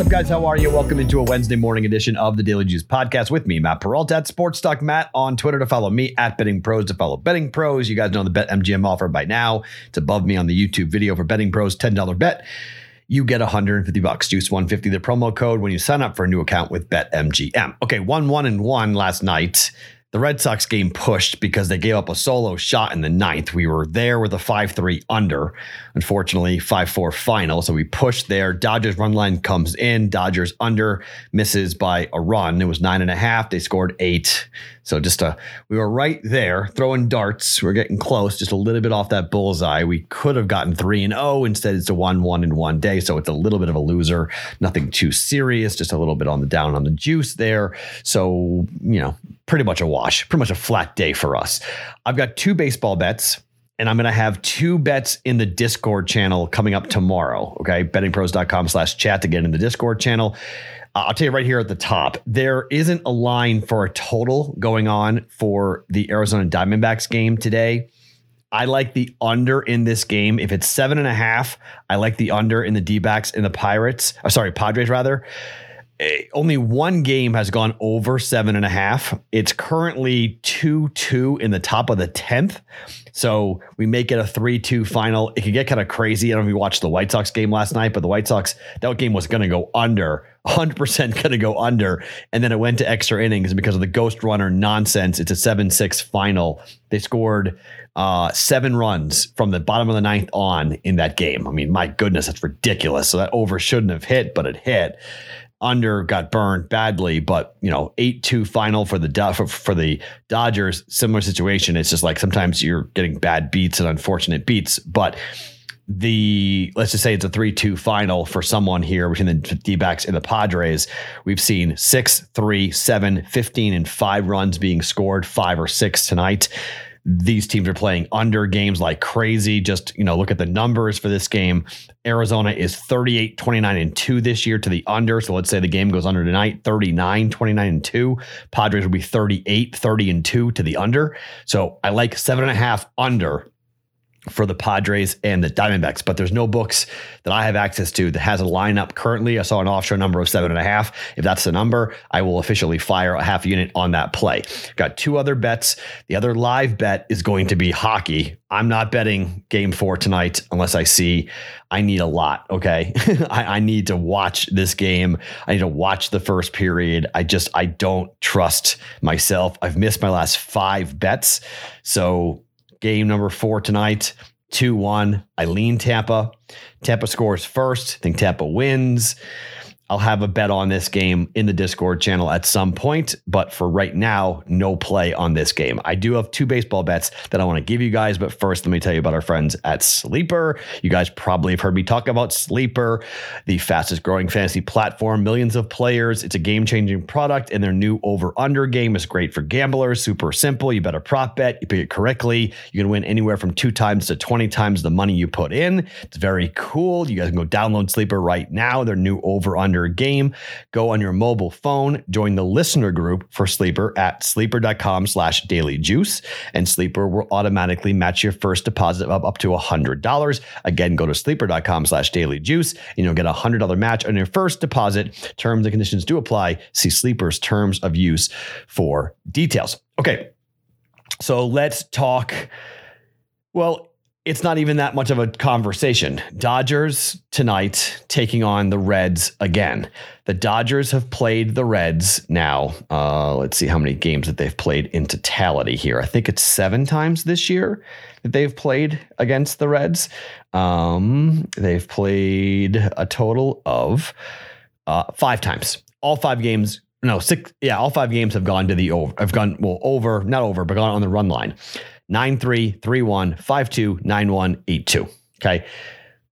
What's up, guys? How are you? Welcome into a Wednesday morning edition of the Daily Juice podcast with me, Matt Perrault at Sports Talk Matt on Twitter to follow me at Betting Pros to follow Betting Pros. You guys know the Bet MGM offer by now. It's above me on the YouTube video for Betting Pros, $10 bet. You get 150 bucks. Juice 150, the promo code when you sign up for a new account with BetMGM. Okay, one, one, and one last night the Red Sox game pushed because they gave up a solo shot in the ninth. We were there with a 5 3 under. Unfortunately, 5 4 final. So we pushed there. Dodgers run line comes in. Dodgers under misses by a run. It was nine and a half. They scored eight. So just a, we were right there throwing darts. We are getting close, just a little bit off that bullseye. We could have gotten 3 and 0. Instead, it's a 1 1 in one day. So it's a little bit of a loser. Nothing too serious, just a little bit on the down on the juice there. So, you know, pretty much a wash, pretty much a flat day for us. I've got two baseball bets and I'm going to have two bets in the Discord channel coming up tomorrow. Okay. Bettingpros.com slash chat to get in the Discord channel. Uh, I'll tell you right here at the top, there isn't a line for a total going on for the Arizona Diamondbacks game today. I like the under in this game. If it's seven and a half, I like the under in the D backs the Pirates. Oh, sorry, Padres rather. Only one game has gone over seven and a half. It's currently 2 2 in the top of the 10th. So we make it a 3 2 final. It could get kind of crazy. I don't know if you watched the White Sox game last night, but the White Sox, that game was going to go under, 100% going to go under. And then it went to extra innings because of the ghost runner nonsense. It's a 7 6 final. They scored uh, seven runs from the bottom of the ninth on in that game. I mean, my goodness, that's ridiculous. So that over shouldn't have hit, but it hit under got burned badly, but you know, eight two final for the for, for the Dodgers. Similar situation. It's just like sometimes you're getting bad beats and unfortunate beats, but the let's just say it's a 3-2 final for someone here between the D-backs and the Padres. We've seen 6, 3, 7, 15 and 5 runs being scored, 5 or 6 tonight these teams are playing under games like crazy. Just, you know, look at the numbers for this game. Arizona is 38, 29, and 2 this year to the under. So let's say the game goes under tonight, 39, 29, and 2. Padres will be 38, 30, and 2 to the under. So I like seven and a half under for the Padres and the Diamondbacks, but there's no books that I have access to that has a lineup currently. I saw an offshore number of seven and a half. If that's the number, I will officially fire a half unit on that play. Got two other bets. The other live bet is going to be hockey. I'm not betting game four tonight unless I see I need a lot. Okay. I, I need to watch this game. I need to watch the first period. I just, I don't trust myself. I've missed my last five bets. So game number four tonight, 2 1. I lean Tampa. Tampa scores first. I think Tampa wins. I'll have a bet on this game in the Discord channel at some point, but for right now, no play on this game. I do have two baseball bets that I want to give you guys, but first, let me tell you about our friends at Sleeper. You guys probably have heard me talk about Sleeper, the fastest growing fantasy platform, millions of players. It's a game changing product, and their new over under game is great for gamblers. Super simple. You bet a prop bet, you pick it correctly. You can win anywhere from two times to 20 times the money you put in. It's very cool. You guys can go download Sleeper right now. Their new over under game. Go on your mobile phone, join the listener group for Sleeper at sleeper.com slash daily juice, and Sleeper will automatically match your first deposit of up to $100. Again, go to sleeper.com slash daily juice, and you'll get a $100 match on your first deposit. Terms and conditions do apply. See Sleeper's terms of use for details. Okay, so let's talk. Well, it's not even that much of a conversation. Dodgers tonight taking on the Reds again. The Dodgers have played the Reds now. Uh, let's see how many games that they've played in totality here. I think it's seven times this year that they've played against the Reds. Um, they've played a total of uh, five times. All five games no six yeah all five games have gone to the over have gone well over not over but gone on the run line 9331 52 9182. Okay.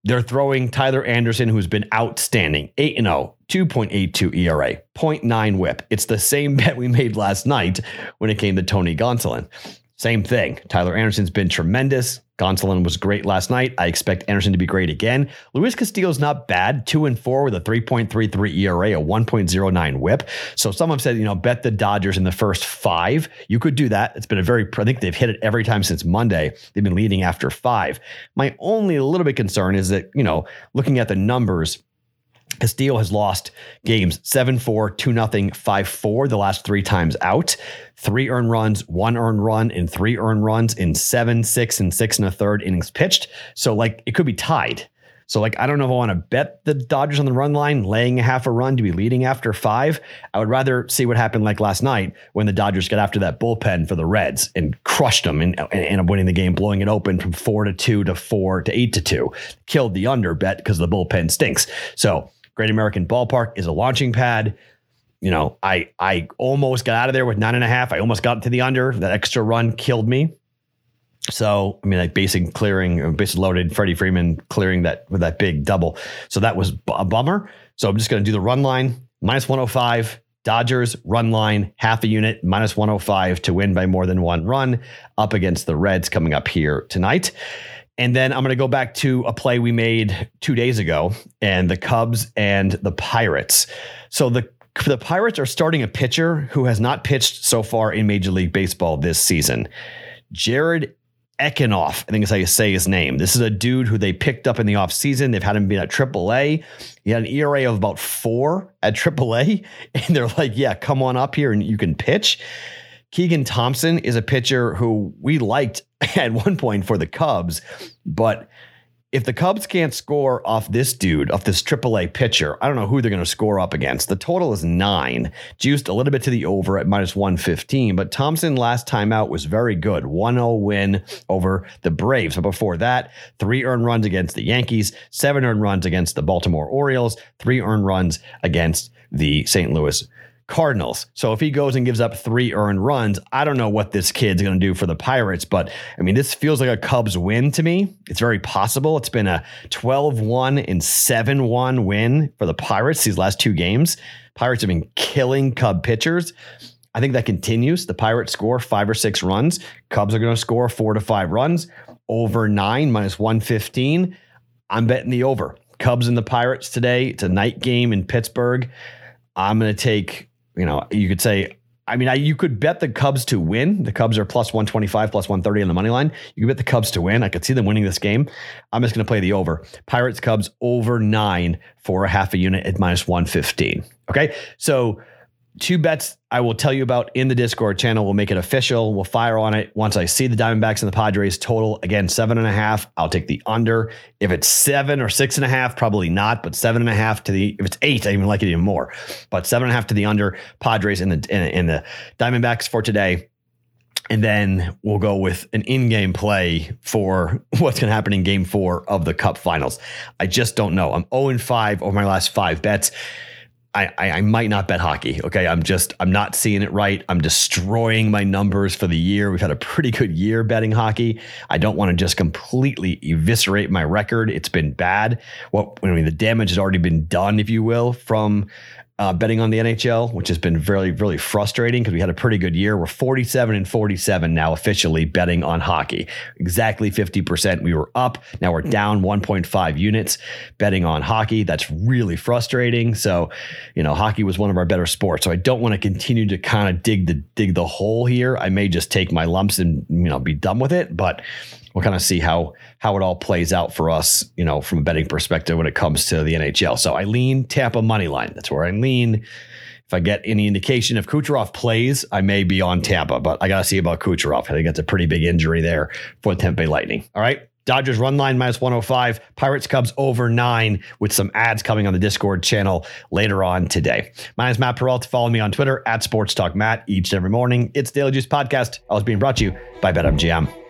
They're throwing Tyler Anderson, who's been outstanding 8 0, 2.82 ERA, 0.9 whip. It's the same bet we made last night when it came to Tony Gonsolin. Same thing. Tyler Anderson's been tremendous. Gonsolin was great last night. I expect Anderson to be great again. Luis Castillo's not bad, two and four with a 3.33 ERA, a 1.09 whip. So some have said, you know, bet the Dodgers in the first five. You could do that. It's been a very, I think they've hit it every time since Monday. They've been leading after five. My only little bit concern is that, you know, looking at the numbers, Castillo has lost games 7 4, 2 0, 5 4 the last three times out. Three earned runs, one earned run, and three earned runs in seven, six, and six and a third innings pitched. So, like, it could be tied. So, like, I don't know if I want to bet the Dodgers on the run line, laying a half a run to be leading after five. I would rather see what happened like last night when the Dodgers got after that bullpen for the Reds and crushed them and, and ended up winning the game, blowing it open from four to two to four to eight to two. Killed the under bet because the bullpen stinks. So, Great American Ballpark is a launching pad. You know, I I almost got out of there with nine and a half. I almost got to the under. That extra run killed me. So, I mean, like basing clearing, uh, bases loaded, Freddie Freeman clearing that with that big double. So that was a bummer. So I'm just going to do the run line minus 105. Dodgers run line half a unit minus 105 to win by more than one run up against the Reds coming up here tonight. And then I'm going to go back to a play we made two days ago and the Cubs and the Pirates. So the the Pirates are starting a pitcher who has not pitched so far in Major League Baseball this season. Jared Ekinoff, I think is how you say his name. This is a dude who they picked up in the offseason. They've had him be at AAA. He had an ERA of about four at AAA. And they're like, yeah, come on up here and you can pitch. Keegan Thompson is a pitcher who we liked at one point for the Cubs, but if the Cubs can't score off this dude, off this AAA pitcher, I don't know who they're going to score up against. The total is nine, juiced a little bit to the over at minus 115. But Thompson last time out was very good 1 0 win over the Braves. But before that, three earned runs against the Yankees, seven earned runs against the Baltimore Orioles, three earned runs against the St. Louis Cardinals. So if he goes and gives up three earned runs, I don't know what this kid's going to do for the Pirates, but I mean, this feels like a Cubs win to me. It's very possible. It's been a 12 1 and 7 1 win for the Pirates these last two games. Pirates have been killing Cub pitchers. I think that continues. The Pirates score five or six runs. Cubs are going to score four to five runs. Over nine minus 115. I'm betting the over. Cubs and the Pirates today. It's a night game in Pittsburgh. I'm going to take you know, you could say, I mean, I, you could bet the Cubs to win. The Cubs are plus 125, plus 130 on the money line. You could bet the Cubs to win. I could see them winning this game. I'm just going to play the over. Pirates Cubs over nine for a half a unit at minus 115. Okay. So, two bets I will tell you about in the Discord channel. We'll make it official. We'll fire on it once I see the Diamondbacks and the Padres total. Again, seven and a half. I'll take the under. If it's seven or six and a half, probably not, but seven and a half to the, if it's eight, I even like it even more. But seven and a half to the under, Padres and the, and, the Diamondbacks for today. And then we'll go with an in game play for what's going to happen in game four of the Cup finals. I just don't know. I'm 0 5 over my last five bets. I, I, might not bet hockey. Okay. I'm just, I'm not seeing it right. I'm destroying my numbers for the year. We've had a pretty good year betting hockey. I don't want to just completely eviscerate my record. It's been bad. What, I mean, the damage has already been done, if you will, from uh, betting on the NHL, which has been very, really frustrating because we had a pretty good year. We're 47 and 47 now officially betting on hockey. Exactly 50%. We were up. Now we're down 1.5 units betting on hockey. That's really frustrating. So, you know, hockey was one of our better sports. So I don't want to continue to kind of dig the dig the hole here. I may just take my lumps and, you know, be done with it. But we'll kind of see how how it all plays out for us, you know, from a betting perspective when it comes to the NHL. So I lean Tampa money line. That's where I lean. If I get any indication if Kucherov plays, I may be on Tampa, but I got to see about Kucherov. I think that's a pretty big injury there for the Tampa Lightning. All right. Dodgers run line minus 105, Pirates Cubs over nine with some ads coming on the Discord channel later on today. My name is Matt Perrault. Follow me on Twitter at Sports Talk Matt each and every morning. It's Daily Juice Podcast. I was being brought to you by BetMGM.